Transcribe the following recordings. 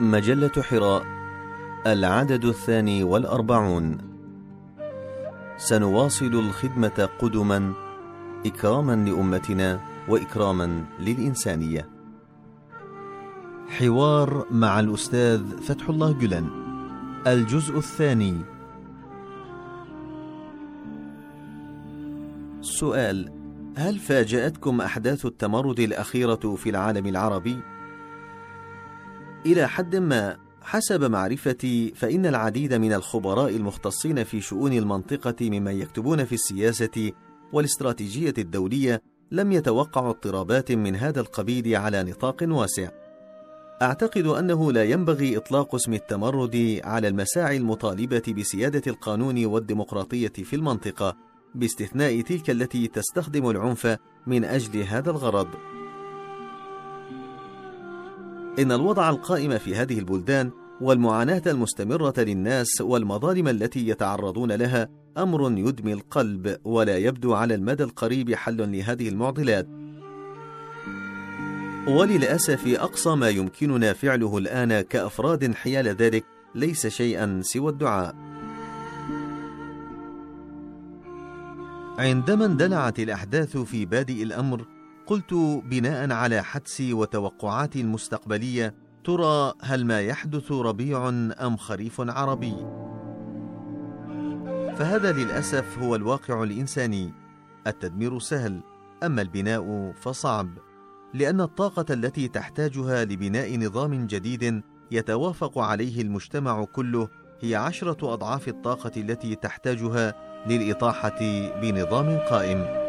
مجلة حراء العدد الثاني والأربعون. سنواصل الخدمة قدما إكراما لأمتنا وإكراما للإنسانية. حوار مع الأستاذ فتح الله جلن الجزء الثاني. سؤال هل فاجأتكم أحداث التمرد الأخيرة في العالم العربي؟ إلى حد ما حسب معرفتي فإن العديد من الخبراء المختصين في شؤون المنطقة ممن يكتبون في السياسة والاستراتيجية الدولية لم يتوقعوا اضطرابات من هذا القبيل على نطاق واسع. أعتقد أنه لا ينبغي إطلاق اسم التمرد على المساعي المطالبة بسيادة القانون والديمقراطية في المنطقة، باستثناء تلك التي تستخدم العنف من أجل هذا الغرض. إن الوضع القائم في هذه البلدان والمعاناة المستمرة للناس والمظالم التي يتعرضون لها أمر يدمي القلب ولا يبدو على المدى القريب حل لهذه المعضلات. وللأسف أقصى ما يمكننا فعله الآن كأفراد حيال ذلك ليس شيئا سوى الدعاء. عندما اندلعت الأحداث في بادئ الأمر قلت بناء على حدسي وتوقعاتي المستقبليه ترى هل ما يحدث ربيع أم خريف عربي؟ فهذا للأسف هو الواقع الإنساني. التدمير سهل أما البناء فصعب لأن الطاقة التي تحتاجها لبناء نظام جديد يتوافق عليه المجتمع كله هي عشرة أضعاف الطاقة التي تحتاجها للإطاحة بنظام قائم.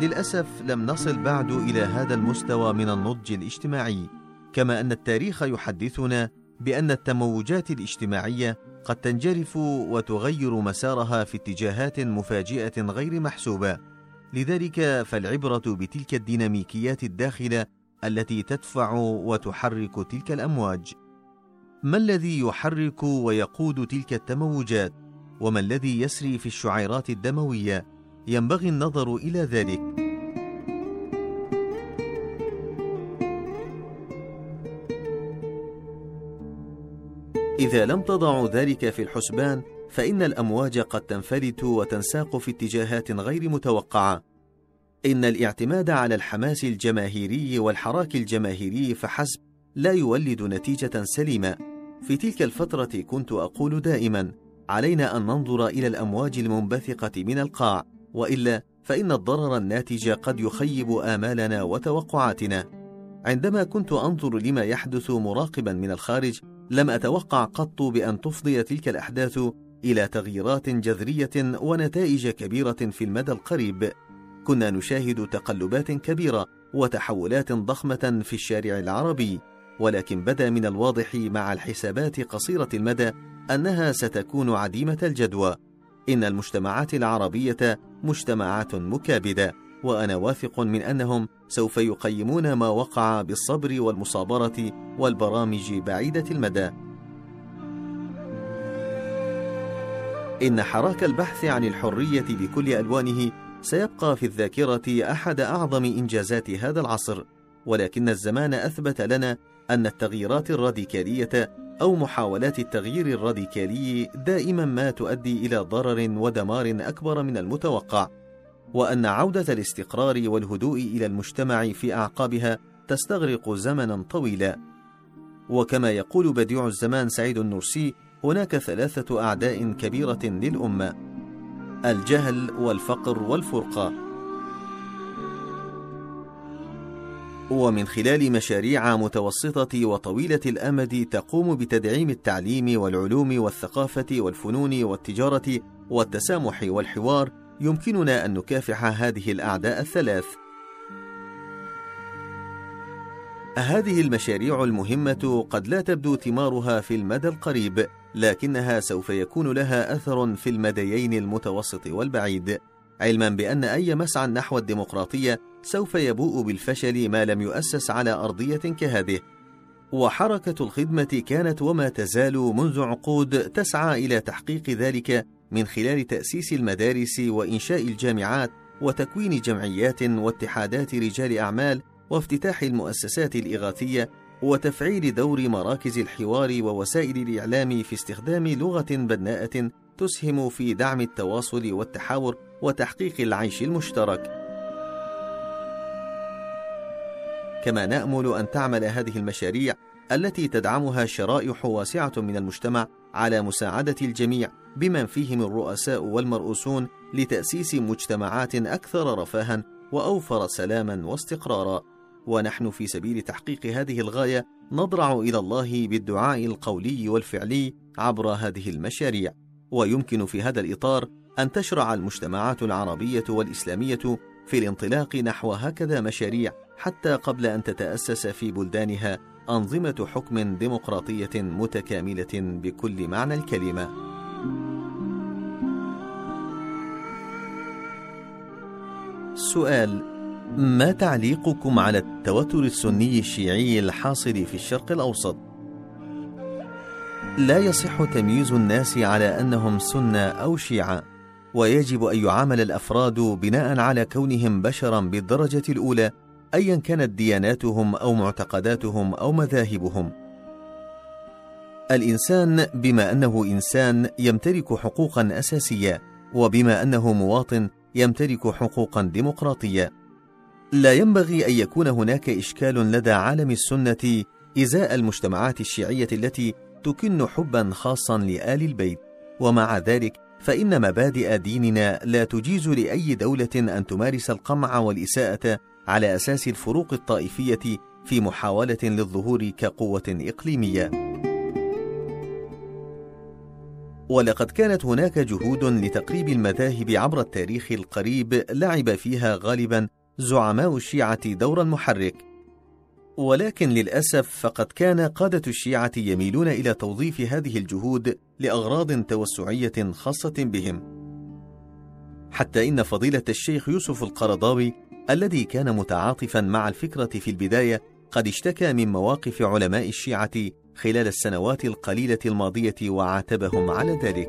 للأسف لم نصل بعد إلى هذا المستوى من النضج الاجتماعي كما أن التاريخ يحدثنا بأن التموجات الاجتماعية قد تنجرف وتغير مسارها في اتجاهات مفاجئة غير محسوبة. لذلك فالعبرة بتلك الديناميكيات الداخلة التي تدفع وتحرك تلك الأمواج. ما الذي يحرك ويقود تلك التموجات؟ وما الذي يسري في الشعيرات الدموية؟ ينبغي النظر إلى ذلك. إذا لم تضعوا ذلك في الحسبان فإن الأمواج قد تنفلت وتنساق في اتجاهات غير متوقعة. إن الاعتماد على الحماس الجماهيري والحراك الجماهيري فحسب لا يولد نتيجة سليمة. في تلك الفترة كنت أقول دائما علينا أن ننظر إلى الأمواج المنبثقة من القاع. وإلا فإن الضرر الناتج قد يخيب آمالنا وتوقعاتنا. عندما كنت أنظر لما يحدث مراقبا من الخارج لم أتوقع قط بأن تفضي تلك الأحداث إلى تغييرات جذرية ونتائج كبيرة في المدى القريب. كنا نشاهد تقلبات كبيرة وتحولات ضخمة في الشارع العربي ولكن بدا من الواضح مع الحسابات قصيرة المدى أنها ستكون عديمة الجدوى. إن المجتمعات العربية مجتمعات مكابدة وأنا واثق من أنهم سوف يقيمون ما وقع بالصبر والمصابرة والبرامج بعيدة المدى. إن حراك البحث عن الحرية بكل ألوانه سيبقى في الذاكرة أحد أعظم إنجازات هذا العصر ولكن الزمان أثبت لنا أن التغييرات الراديكالية أو محاولات التغيير الراديكالي دائما ما تؤدي إلى ضرر ودمار أكبر من المتوقع وأن عودة الاستقرار والهدوء إلى المجتمع في أعقابها تستغرق زمنا طويلا. وكما يقول بديع الزمان سعيد النرسي هناك ثلاثة أعداء كبيرة للأمة الجهل والفقر والفرقة. ومن خلال مشاريع متوسطة وطويلة الأمد تقوم بتدعيم التعليم والعلوم والثقافة والفنون والتجارة والتسامح والحوار يمكننا أن نكافح هذه الأعداء الثلاث. هذه المشاريع المهمة قد لا تبدو ثمارها في المدى القريب، لكنها سوف يكون لها أثر في المديين المتوسط والبعيد. علما بأن أي مسعى نحو الديمقراطية سوف يبوء بالفشل ما لم يؤسس على أرضية كهذه وحركة الخدمة كانت وما تزال منذ عقود تسعى إلى تحقيق ذلك من خلال تأسيس المدارس وإنشاء الجامعات وتكوين جمعيات واتحادات رجال أعمال وافتتاح المؤسسات الإغاثية وتفعيل دور مراكز الحوار ووسائل الإعلام في استخدام لغة بناءة تسهم في دعم التواصل والتحاور وتحقيق العيش المشترك. كما نأمل أن تعمل هذه المشاريع التي تدعمها شرائح واسعة من المجتمع على مساعدة الجميع بمن فيهم الرؤساء والمرؤوسون لتأسيس مجتمعات أكثر رفاها وأوفر سلاما واستقرارا. ونحن في سبيل تحقيق هذه الغاية نضرع إلى الله بالدعاء القولي والفعلي عبر هذه المشاريع. ويمكن في هذا الإطار أن تشرع المجتمعات العربية والإسلامية في الانطلاق نحو هكذا مشاريع حتى قبل أن تتأسس في بلدانها أنظمة حكم ديمقراطية متكاملة بكل معنى الكلمة. سؤال: ما تعليقكم على التوتر السني الشيعي الحاصل في الشرق الأوسط؟ لا يصح تمييز الناس على أنهم سنة أو شيعة، ويجب أن يعامل الأفراد بناء على كونهم بشرا بالدرجة الأولى ايا كانت دياناتهم أو معتقداتهم أو مذاهبهم. الإنسان بما أنه إنسان يمتلك حقوقا أساسية وبما أنه مواطن يمتلك حقوقا ديمقراطية. لا ينبغي أن يكون هناك إشكال لدى عالم السنة إزاء المجتمعات الشيعية التي تكن حبا خاصا لآل البيت. ومع ذلك فإن مبادئ ديننا لا تجيز لأي دولة أن تمارس القمع والإساءة على أساس الفروق الطائفية في محاولة للظهور كقوة إقليمية. ولقد كانت هناك جهود لتقريب المذاهب عبر التاريخ القريب لعب فيها غالبا زعماء الشيعة دورا محرك ولكن للأسف فقد كان قادة الشيعة يميلون إلى توظيف هذه الجهود لأغراض توسعية خاصة بهم. حتى إن فضيلة الشيخ يوسف القرضاوي الذي كان متعاطفا مع الفكرة في البداية قد اشتكى من مواقف علماء الشيعة خلال السنوات القليلة الماضية وعاتبهم على ذلك.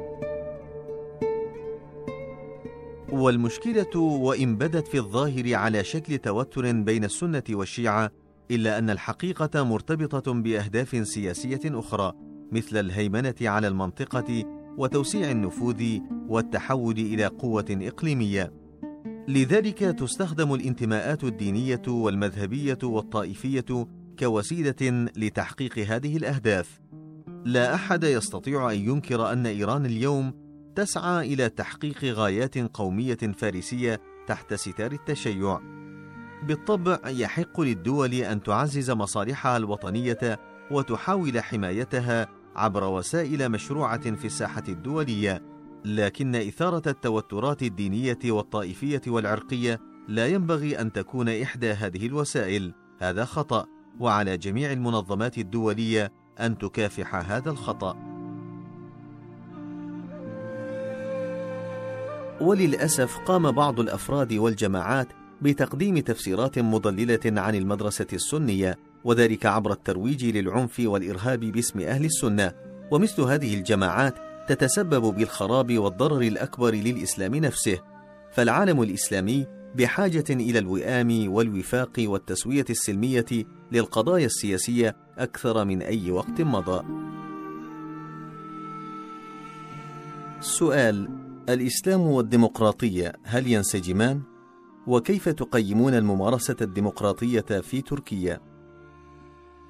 والمشكلة وإن بدت في الظاهر على شكل توتر بين السنة والشيعة، إلا أن الحقيقة مرتبطة بأهداف سياسية أخرى، مثل الهيمنة على المنطقة وتوسيع النفوذ والتحول إلى قوة إقليمية. لذلك تستخدم الانتماءات الدينية والمذهبية والطائفية كوسيلة لتحقيق هذه الأهداف لا أحد يستطيع أن ينكر أن إيران اليوم تسعى إلى تحقيق غايات قومية فارسية تحت ستار التشيع بالطبع يحق للدول أن تعزز مصالحها الوطنية وتحاول حمايتها عبر وسائل مشروعة في الساحة الدولية لكن إثارة التوترات الدينية والطائفية والعرقية لا ينبغي أن تكون إحدى هذه الوسائل، هذا خطأ، وعلى جميع المنظمات الدولية أن تكافح هذا الخطأ. وللأسف قام بعض الأفراد والجماعات بتقديم تفسيرات مضللة عن المدرسة السنية، وذلك عبر الترويج للعنف والإرهاب باسم أهل السنة، ومثل هذه الجماعات تتسبب بالخراب والضرر الأكبر للإسلام نفسه. فالعالم الإسلامي بحاجة إلى الوئام والوفاق والتسوية السلمية للقضايا السياسية أكثر من أي وقت مضى. سؤال الإسلام والديمقراطية هل ينسجمان؟ وكيف تقيمون الممارسة الديمقراطية في تركيا؟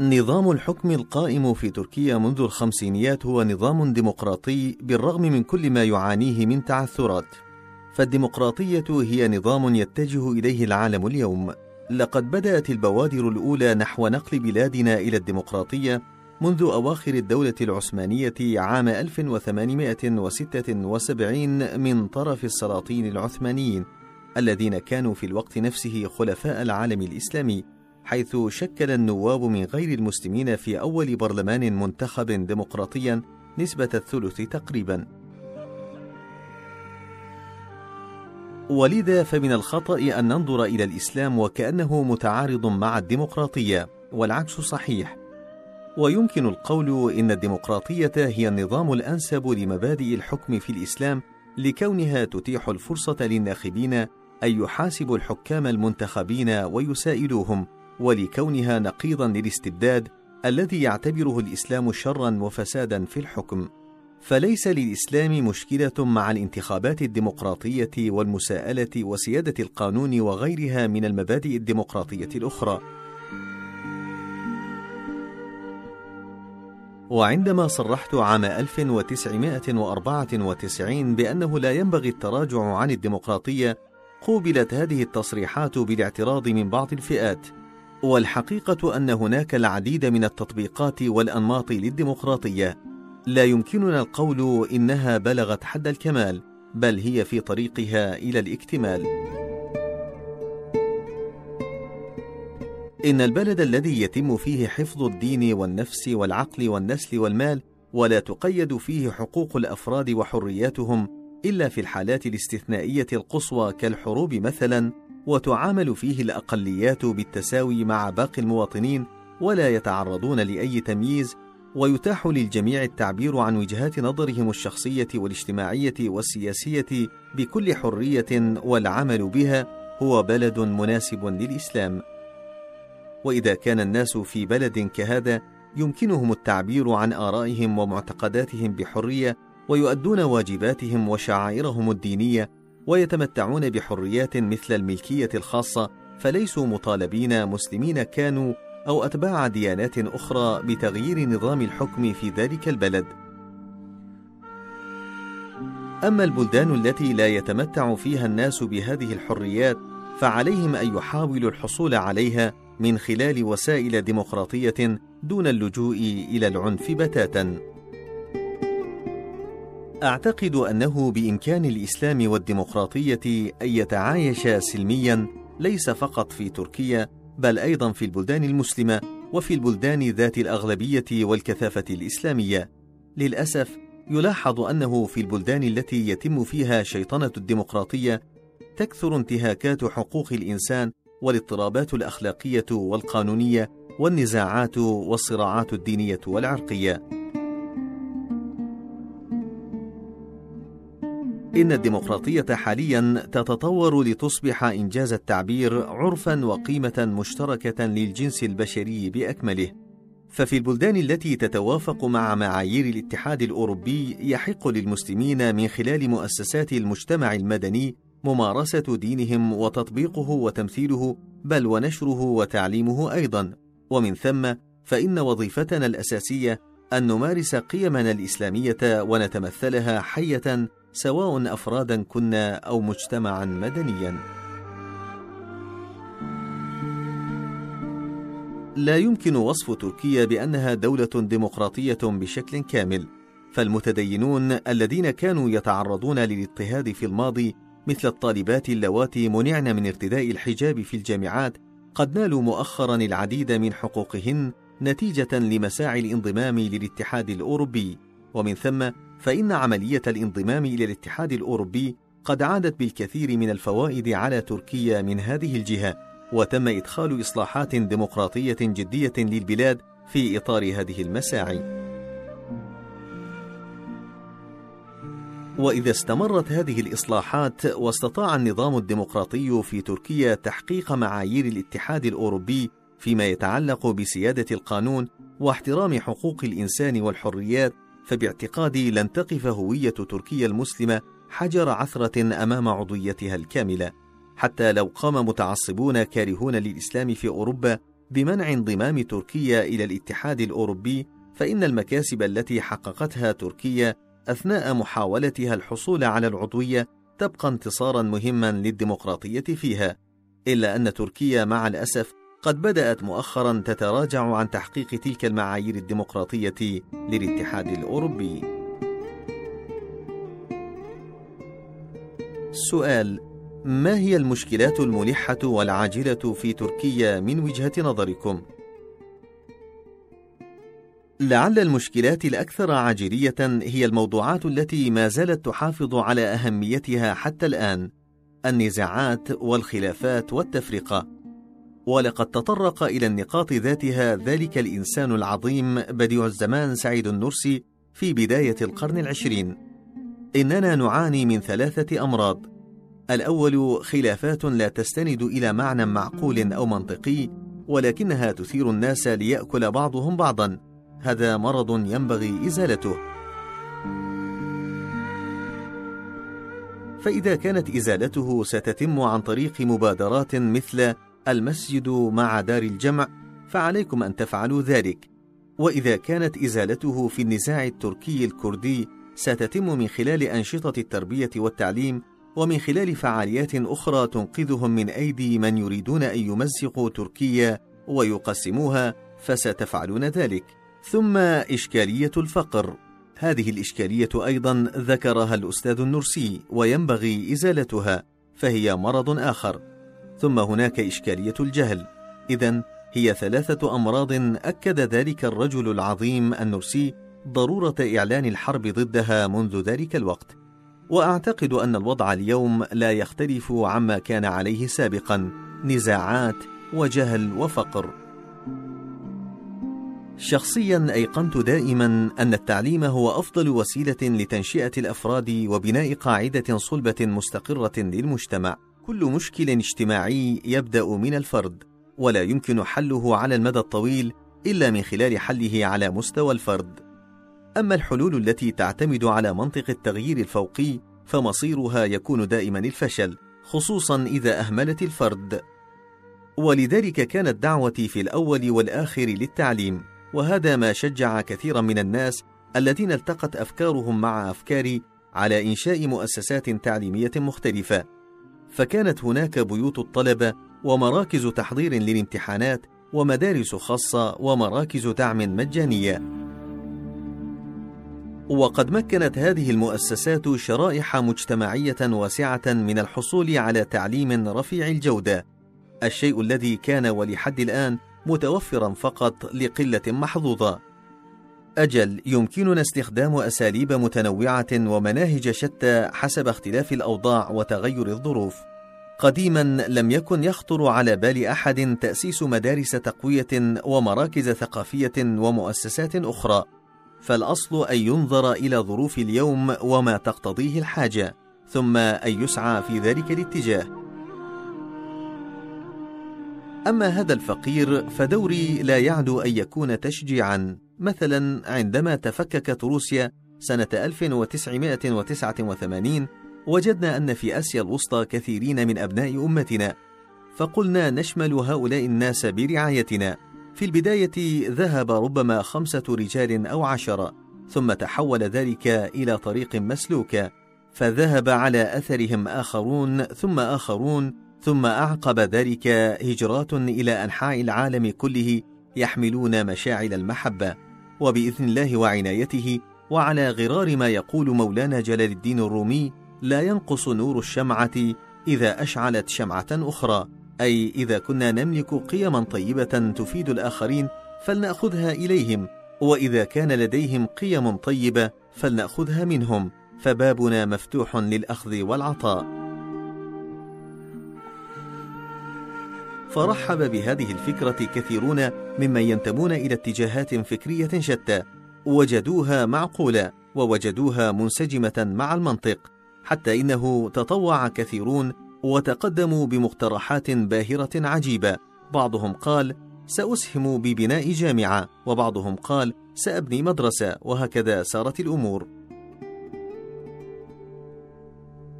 نظام الحكم القائم في تركيا منذ الخمسينيات هو نظام ديمقراطي بالرغم من كل ما يعانيه من تعثرات. فالديمقراطية هي نظام يتجه إليه العالم اليوم. لقد بدأت البوادر الأولى نحو نقل بلادنا إلى الديمقراطية منذ أواخر الدولة العثمانية عام 1876 من طرف السلاطين العثمانيين الذين كانوا في الوقت نفسه خلفاء العالم الإسلامي. حيث شكل النواب من غير المسلمين في أول برلمان منتخب ديمقراطيا نسبة الثلث تقريبا. ولذا فمن الخطأ أن ننظر إلى الإسلام وكأنه متعارض مع الديمقراطية، والعكس صحيح. ويمكن القول إن الديمقراطية هي النظام الأنسب لمبادئ الحكم في الإسلام لكونها تتيح الفرصة للناخبين أن يحاسبوا الحكام المنتخبين ويسائلوهم ولكونها نقيضا للاستبداد الذي يعتبره الإسلام شرا وفسادا في الحكم. فليس للإسلام مشكلة مع الانتخابات الديمقراطية والمساءلة وسيادة القانون وغيرها من المبادئ الديمقراطية الأخرى. وعندما صرحت عام 1994 بأنه لا ينبغي التراجع عن الديمقراطية قوبلت هذه التصريحات بالاعتراض من بعض الفئات. والحقيقة أن هناك العديد من التطبيقات والأنماط للديمقراطية. لا يمكننا القول إنها بلغت حد الكمال بل هي في طريقها إلى الاكتمال. إن البلد الذي يتم فيه حفظ الدين والنفس والعقل والنسل والمال ولا تقيد فيه حقوق الأفراد وحرياتهم إلا في الحالات الاستثنائية القصوى كالحروب مثلا وتعامل فيه الأقليات بالتساوي مع باقي المواطنين ولا يتعرضون لأي تمييز ويتاح للجميع التعبير عن وجهات نظرهم الشخصية والاجتماعية والسياسية بكل حرية والعمل بها هو بلد مناسب للإسلام. وإذا كان الناس في بلد كهذا يمكنهم التعبير عن آرائهم ومعتقداتهم بحرية ويؤدون واجباتهم وشعائرهم الدينية ويتمتعون بحريات مثل الملكية الخاصة فليسوا مطالبين مسلمين كانوا أو أتباع ديانات أخرى بتغيير نظام الحكم في ذلك البلد. أما البلدان التي لا يتمتع فيها الناس بهذه الحريات فعليهم أن يحاولوا الحصول عليها من خلال وسائل ديمقراطية دون اللجوء إلى العنف بتاتا. أعتقد أنه بإمكان الإسلام والديمقراطية أن يتعايشا سلميا ليس فقط في تركيا بل أيضا في البلدان المسلمة وفي البلدان ذات الأغلبية والكثافة الإسلامية. للأسف يلاحظ أنه في البلدان التي يتم فيها شيطنة الديمقراطية تكثر انتهاكات حقوق الإنسان والاضطرابات الأخلاقية والقانونية والنزاعات والصراعات الدينية والعرقية. إن الديمقراطية حاليا تتطور لتصبح إنجاز التعبير عرفا وقيمة مشتركة للجنس البشري بأكمله. ففي البلدان التي تتوافق مع معايير الاتحاد الأوروبي يحق للمسلمين من خلال مؤسسات المجتمع المدني ممارسة دينهم وتطبيقه وتمثيله بل ونشره وتعليمه أيضا. ومن ثم فإن وظيفتنا الأساسية أن نمارس قيمنا الإسلامية ونتمثلها حية سواء أفرادا كنا أو مجتمعا مدنيا. لا يمكن وصف تركيا بأنها دولة ديمقراطية بشكل كامل فالمتدينون الذين كانوا يتعرضون للاضطهاد في الماضي مثل الطالبات اللواتي منعن من ارتداء الحجاب في الجامعات قد نالوا مؤخرا العديد من حقوقهن نتيجة لمساعي الانضمام للاتحاد الأوروبي. ومن ثم فإن عملية الانضمام إلى الاتحاد الأوروبي قد عادت بالكثير من الفوائد على تركيا من هذه الجهة وتم إدخال إصلاحات ديمقراطية جدية للبلاد في إطار هذه المساعي. وإذا استمرت هذه الإصلاحات واستطاع النظام الديمقراطي في تركيا تحقيق معايير الاتحاد الأوروبي فيما يتعلق بسيادة القانون واحترام حقوق الإنسان والحريات فباعتقادي لن تقف هوية تركيا المسلمة حجر عثرة أمام عضويتها الكاملة حتى لو قام متعصبون كارهون للإسلام في أوروبا بمنع انضمام تركيا إلى الاتحاد الأوروبي فإن المكاسب التي حققتها تركيا أثناء محاولتها الحصول على العضوية تبقى انتصارا مهما للديمقراطية فيها إلا أن تركيا مع الأسف قد بدأت مؤخرا تتراجع عن تحقيق تلك المعايير الديمقراطية للاتحاد الأوروبي. سؤال ما هي المشكلات الملحة والعاجلة في تركيا من وجهة نظركم؟ لعل المشكلات الأكثر عاجلية هي الموضوعات التي ما زالت تحافظ على أهميتها حتى الآن النزاعات والخلافات والتفرقة. ولقد تطرق إلى النقاط ذاتها ذلك الإنسان العظيم بديع الزمان سعيد النرسي في بداية القرن العشرين. إننا نعاني من ثلاثة أمراض. الأول خلافات لا تستند إلى معنى معقول أو منطقي ولكنها تثير الناس ليأكل بعضهم بعضا. هذا مرض ينبغي إزالته. فإذا كانت إزالته ستتم عن طريق مبادرات مثل المسجد مع دار الجمع فعليكم أن تفعلوا ذلك. وإذا كانت إزالته في النزاع التركي الكردي ستتم من خلال أنشطة التربية والتعليم ومن خلال فعاليات أخرى تنقذهم من أيدي من يريدون أن يمزقوا تركيا ويقسموها فستفعلون ذلك. ثم إشكالية الفقر. هذه الإشكالية أيضا ذكرها الأستاذ النرسي وينبغي إزالتها فهي مرض آخر. ثم هناك إشكالية الجهل. إذا هي ثلاثة أمراض أكد ذلك الرجل العظيم النرسي ضرورة إعلان الحرب ضدها منذ ذلك الوقت. وأعتقد أن الوضع اليوم لا يختلف عما كان عليه سابقا نزاعات وجهل وفقر. شخصيا أيقنت دائما أن التعليم هو أفضل وسيلة لتنشئة الأفراد وبناء قاعدة صلبة مستقرة للمجتمع. كل مشكل اجتماعي يبدأ من الفرد ولا يمكن حله على المدى الطويل إلا من خلال حله على مستوى الفرد. أما الحلول التي تعتمد على منطق التغيير الفوقي فمصيرها يكون دائما الفشل خصوصا إذا أهملت الفرد. ولذلك كانت دعوتي في الأول والآخر للتعليم وهذا ما شجع كثيرا من الناس الذين التقت أفكارهم مع أفكاري على إنشاء مؤسسات تعليمية مختلفة. فكانت هناك بيوت الطلبة ومراكز تحضير للامتحانات ومدارس خاصة ومراكز دعم مجانية. وقد مكنت هذه المؤسسات شرائح مجتمعية واسعة من الحصول على تعليم رفيع الجودة. الشيء الذي كان ولحد الآن متوفرا فقط لقلة محظوظة. أجل يمكننا استخدام أساليب متنوعة ومناهج شتى حسب اختلاف الأوضاع وتغير الظروف. قديما لم يكن يخطر على بال أحد تأسيس مدارس تقوية ومراكز ثقافية ومؤسسات أخرى. فالأصل أن ينظر إلى ظروف اليوم وما تقتضيه الحاجة ثم أن يسعى في ذلك الاتجاه. أما هذا الفقير فدوري لا يعدو أن يكون تشجيعا. مثلا عندما تفككت روسيا سنة 1989 وجدنا أن في آسيا الوسطى كثيرين من أبناء أمتنا. فقلنا نشمل هؤلاء الناس برعايتنا. في البداية ذهب ربما خمسة رجال أو عشرة، ثم تحول ذلك إلى طريق مسلوكة، فذهب على أثرهم آخرون ثم آخرون، ثم أعقب ذلك هجرات إلى أنحاء العالم كله يحملون مشاعل المحبة، وبإذن الله وعنايته وعلى غرار ما يقول مولانا جلال الدين الرومي: لا ينقص نور الشمعة إذا أشعلت شمعة أخرى. أي إذا كنا نملك قيما طيبة تفيد الآخرين فلنأخذها إليهم. وإذا كان لديهم قيم طيبة فلنأخذها منهم. فبابنا مفتوح للأخذ والعطاء. فرحب بهذه الفكرة كثيرون ممن ينتمون إلى اتجاهات فكرية شتى وجدوها معقولة ووجدوها منسجمة مع المنطق حتى إنه تطوع كثيرون وتقدموا بمقترحات باهرة عجيبة. بعضهم قال سأسهم ببناء جامعة. وبعضهم قال سأبني مدرسة. وهكذا سارت الأمور.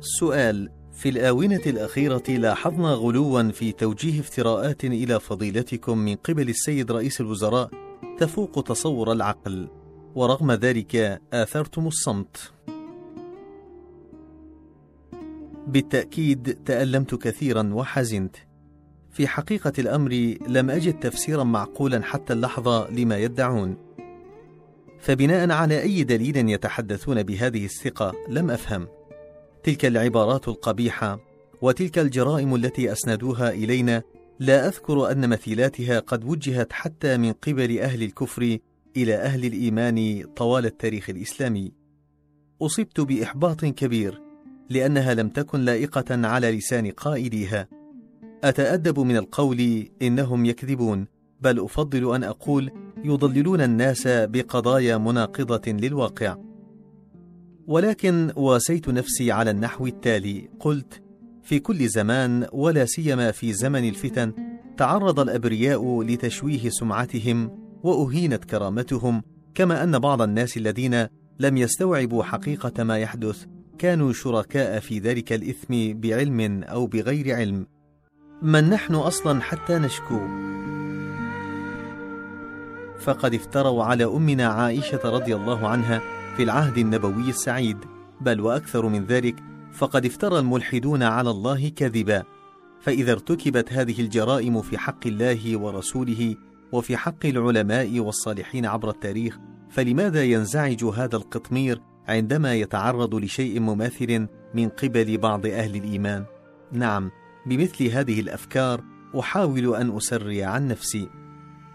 سؤال في الآونة الأخيرة لاحظنا غلوا في توجيه افتراءات إلى فضيلتكم من قبل السيد رئيس الوزراء تفوق تصور العقل ورغم ذلك آثرتم الصمت. بالتأكيد تألمت كثيرا وحزنت. في حقيقة الأمر لم أجد تفسيرا معقولا حتى اللحظة لما يدعون. فبناء على أي دليل يتحدثون بهذه الثقة لم أفهم. تلك العبارات القبيحة وتلك الجرائم التي أسندوها إلينا لا أذكر أن مثيلاتها قد وجهت حتى من قبل أهل الكفر إلى أهل الإيمان طوال التاريخ الإسلامي. أصبت بإحباط كبير لأنها لم تكن لائقة على لسان قائليها أتأدب من القول إنهم يكذبون بل أفضل أن أقول يضللون الناس بقضايا مناقضة للواقع. ولكن واسيت نفسي على النحو التالي قلت في كل زمان ولا سيما في زمن الفتن تعرض الأبرياء لتشويه سمعتهم وأهينت كرامتهم كما أن بعض الناس الذين لم يستوعبوا حقيقة ما يحدث كانوا شركاء في ذلك الإثم بعلم أو بغير علم. من نحن أصلا حتى نشكو؟ فقد افتروا على أمنا عائشة رضي الله عنها في العهد النبوي السعيد بل وأكثر من ذلك فقد افترى الملحدون على الله كذبا. فإذا ارتكبت هذه الجرائم في حق الله ورسوله وفي حق العلماء والصالحين عبر التاريخ فلماذا ينزعج هذا القطمير عندما يتعرض لشيء مماثل من قبل بعض أهل الإيمان؟ نعم بمثل هذه الأفكار أحاول أن اسري عن نفسي.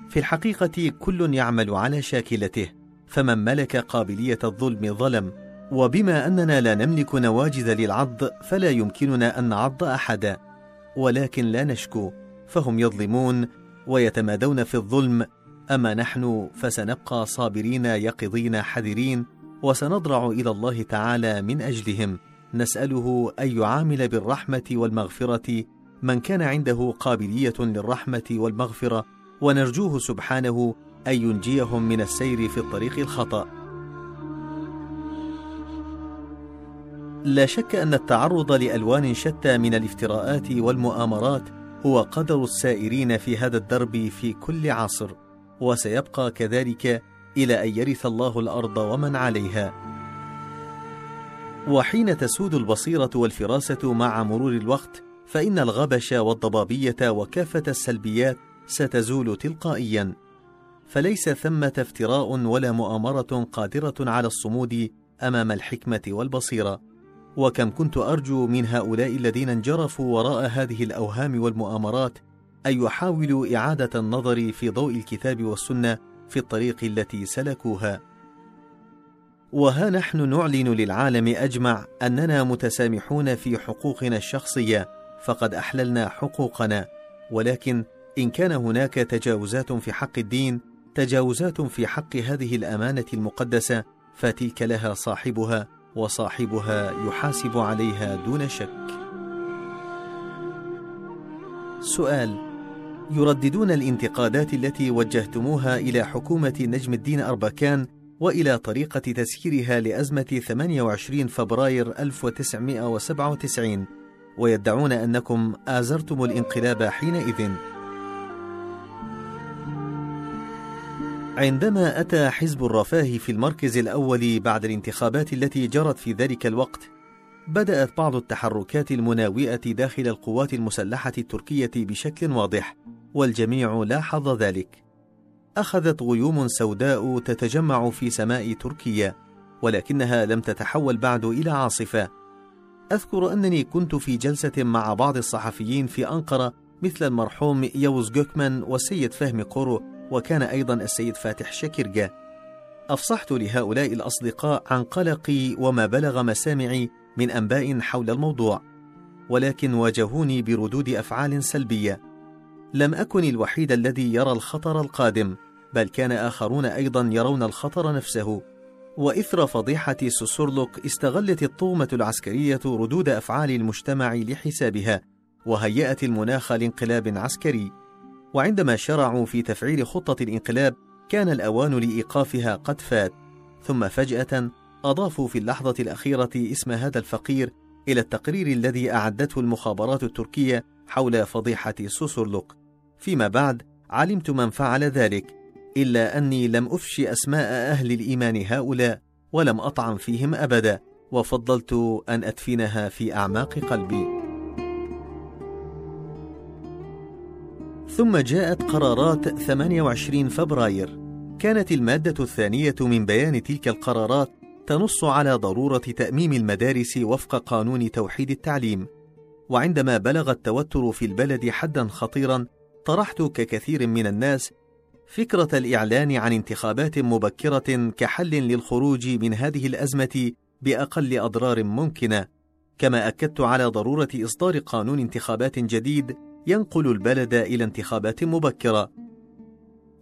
في الحقيقة كل يعمل على شاكلته. فمن ملك قابلية الظلم ظلم وبما أننا لا نملك نواجذ للعض فلا يمكننا أن نعض أحدا. ولكن لا نشكو فهم يظلمون ويتمادون في الظلم. أما نحن فسنبقى صابرين يقظين حذرين وسنضرع إلى الله تعالى من أجلهم. نسأله أن يعامل بالرحمة والمغفرة. من كان عنده قابلية للرحمة والمغفرة ونرجوه سبحانه أن ينجيهم من السير في الطريق الخطأ. لا شك أن التعرض لألوان شتى من الافتراءات والمؤامرات هو قدر السائرين في هذا الدرب في كل عصر وسيبقى كذلك إلى أن يرث الله الأرض ومن عليها. وحين تسود البصيرة والفراسة مع مرور الوقت فإن الغبش والضبابية وكافة السلبيات ستزول تلقائيا. فليس ثمة افتراء ولا مؤامرة قادرة على الصمود أمام الحكمة والبصيرة. وكم كنت أرجو من هؤلاء الذين انجرفوا وراء هذه الأوهام والمؤامرات أن يحاولوا إعادة النظر في ضوء الكتاب والسنة في الطريق التي سلكوها. وها نحن نعلن للعالم أجمع أننا متسامحون في حقوقنا الشخصية فقد أحللنا حقوقنا. ولكن إن كان هناك تجاوزات في حق الدين تجاوزات في حق هذه الأمانة المقدسة فتلك لها صاحبها وصاحبها يحاسب عليها دون شك. سؤال يرددون الانتقادات التي وجهتموها إلى حكومة نجم الدين أربكان وإلى طريقة تسييرها لأزمة 28 فبراير 1997 ويدعون أنكم آزرتم الانقلاب حينئذ. عندما أتى حزب الرفاه في المركز الأول بعد الانتخابات التي جرت في ذلك الوقت، بدأت بعض التحركات المناوئة داخل القوات المسلحة التركية بشكل واضح، والجميع لاحظ ذلك. أخذت غيوم سوداء تتجمع في سماء تركيا، ولكنها لم تتحول بعد إلى عاصفة. أذكر أنني كنت في جلسة مع بعض الصحفيين في أنقرة مثل المرحوم يوز جوكمان والسيد فهمي قورو وكان أيضا السيد فاتح شكرجة. أفصحت لهؤلاء الأصدقاء عن قلقي وما بلغ مسامعي من أنباء حول الموضوع ولكن واجهوني بردود أفعال سلبية. لم أكن الوحيد الذي يرى الخطر القادم بل كان آخرون أيضا يرون الخطر نفسه. وإثر فضيحة سوسورلوك استغلت الطغمة العسكرية ردود أفعال المجتمع لحسابها وهيأت المناخ لانقلاب عسكري. وعندما شرعوا في تفعيل خطة الإنقلاب كان الأوان لإيقافها قد فات ثم فجأة أضافوا في اللحظة الأخيرة اسم هذا الفقير إلى التقرير الذي أعدته المخابرات التركية حول فضيحة سوسورلوك فيما بعد علمت من فعل ذلك إلا أني لم أفشي أسماء أهل الإيمان هؤلاء ولم أطعن فيهم أبدا وفضلت أن أدفنها في أعماق قلبي. ثم جاءت قرارات 28 فبراير. كانت المادة الثانية من بيان تلك القرارات تنص على ضرورة تأميم المدارس وفق قانون توحيد التعليم. وعندما بلغ التوتر في البلد حدا خطيرا طرحت ككثير من الناس فكرة الإعلان عن انتخابات مبكرة كحل للخروج من هذه الأزمة بأقل أضرار ممكنة. كما أكدت على ضرورة إصدار قانون انتخابات جديد ينقل البلد إلى انتخابات مبكرة.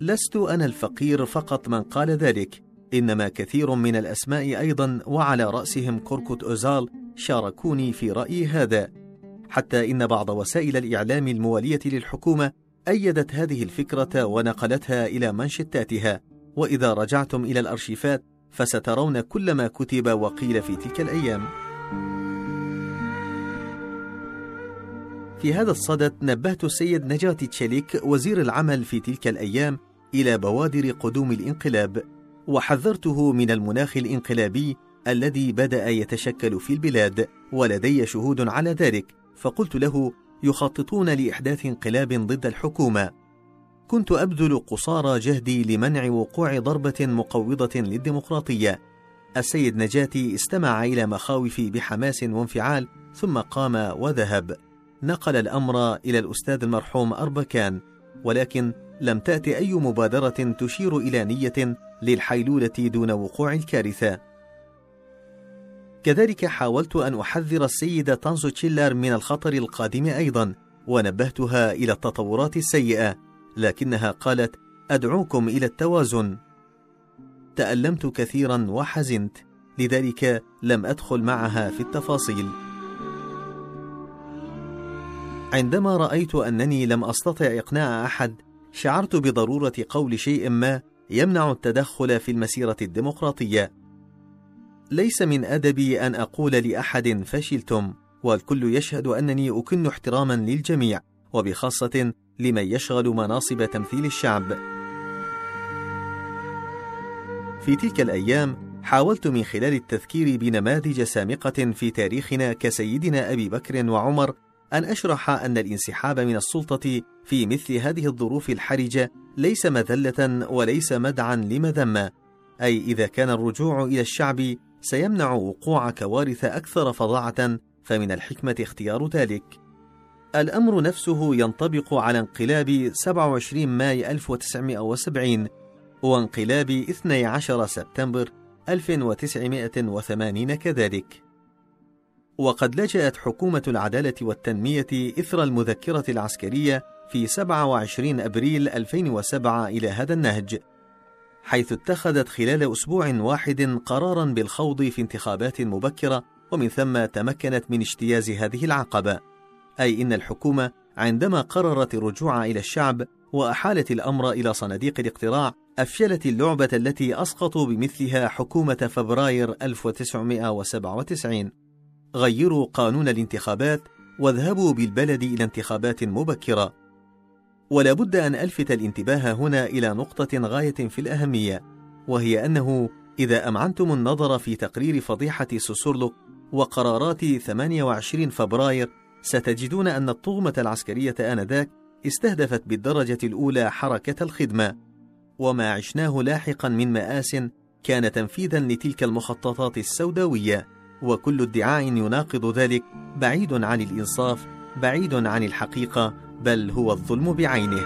لست أنا الفقير فقط من قال ذلك إنما كثير من الأسماء أيضا وعلى رأسهم كوركوت أوزال شاركوني في رأيي هذا. حتى إن بعض وسائل الإعلام الموالية للحكومة أيدت هذه الفكرة ونقلتها إلى منشتاتها وإذا رجعتم إلى الأرشيفات فسترون كل ما كتب وقيل في تلك الأيام. في هذا الصدد نبهت السيد نجاتي تشيليك وزير العمل في تلك الأيام إلى بوادر قدوم الانقلاب وحذرته من المناخ الانقلابي الذي بدأ يتشكل في البلاد ولدي شهود على ذلك فقلت له يخططون لإحداث انقلاب ضد الحكومة. كنت أبذل قصارى جهدي لمنع وقوع ضربة مقوضة للديمقراطية. السيد نجاتي استمع إلى مخاوفي بحماس وانفعال ثم قام وذهب. نقل الأمر إلى الأستاذ المرحوم أربكان ولكن لم تأت أي مبادرة تشير إلى نية للحيلولة دون وقوع الكارثة. كذلك حاولت أن أحذر السيدة تانزو تشيلر من الخطر القادم أيضا ونبهتها إلى التطورات السيئة لكنها قالت أدعوكم إلى التوازن. تألمت كثيرا وحزنت لذلك لم أدخل معها في التفاصيل. عندما رأيت أنني لم أستطع إقناع أحد شعرت بضرورة قول شيء ما يمنع التدخل في المسيرة الديمقراطية. ليس من أدبي أن أقول لأحد فشلتم والكل يشهد أنني أكن احتراما للجميع وبخاصة لمن يشغل مناصب تمثيل الشعب. في تلك الأيام حاولت من خلال التذكير بنماذج سامقة في تاريخنا كسيدنا أبي بكر وعمر أن أشرح أن الانسحاب من السلطة في مثل هذه الظروف الحرجة ليس مذلة وليس مدعا لمذمة، أي إذا كان الرجوع إلى الشعب سيمنع وقوع كوارث أكثر فظاعة فمن الحكمة اختيار ذلك. الأمر نفسه ينطبق على انقلاب 27 ماي 1970 وانقلاب 12 سبتمبر 1980 كذلك. وقد لجأت حكومة العدالة والتنمية إثر المذكرة العسكرية في 27 أبريل 2007 إلى هذا النهج، حيث اتخذت خلال أسبوع واحد قرارا بالخوض في انتخابات مبكرة ومن ثم تمكنت من اجتياز هذه العقبة، أي إن الحكومة عندما قررت الرجوع إلى الشعب وأحالت الأمر إلى صناديق الاقتراع أفشلت اللعبة التي أسقطوا بمثلها حكومة فبراير 1997 غيروا قانون الانتخابات واذهبوا بالبلد إلى انتخابات مبكرة. ولا بد أن ألفت الانتباه هنا إلى نقطة غاية في الأهمية وهي أنه إذا أمعنتم النظر في تقرير فضيحة سوسورلوك وقرارات 28 فبراير ستجدون أن الطغمة العسكرية آنذاك استهدفت بالدرجة الأولى حركة الخدمة. وما عشناه لاحقا من مآس كان تنفيذا لتلك المخططات السوداوية. وكل ادعاء يناقض ذلك بعيد عن الإنصاف بعيد عن الحقيقة بل هو الظلم بعينه.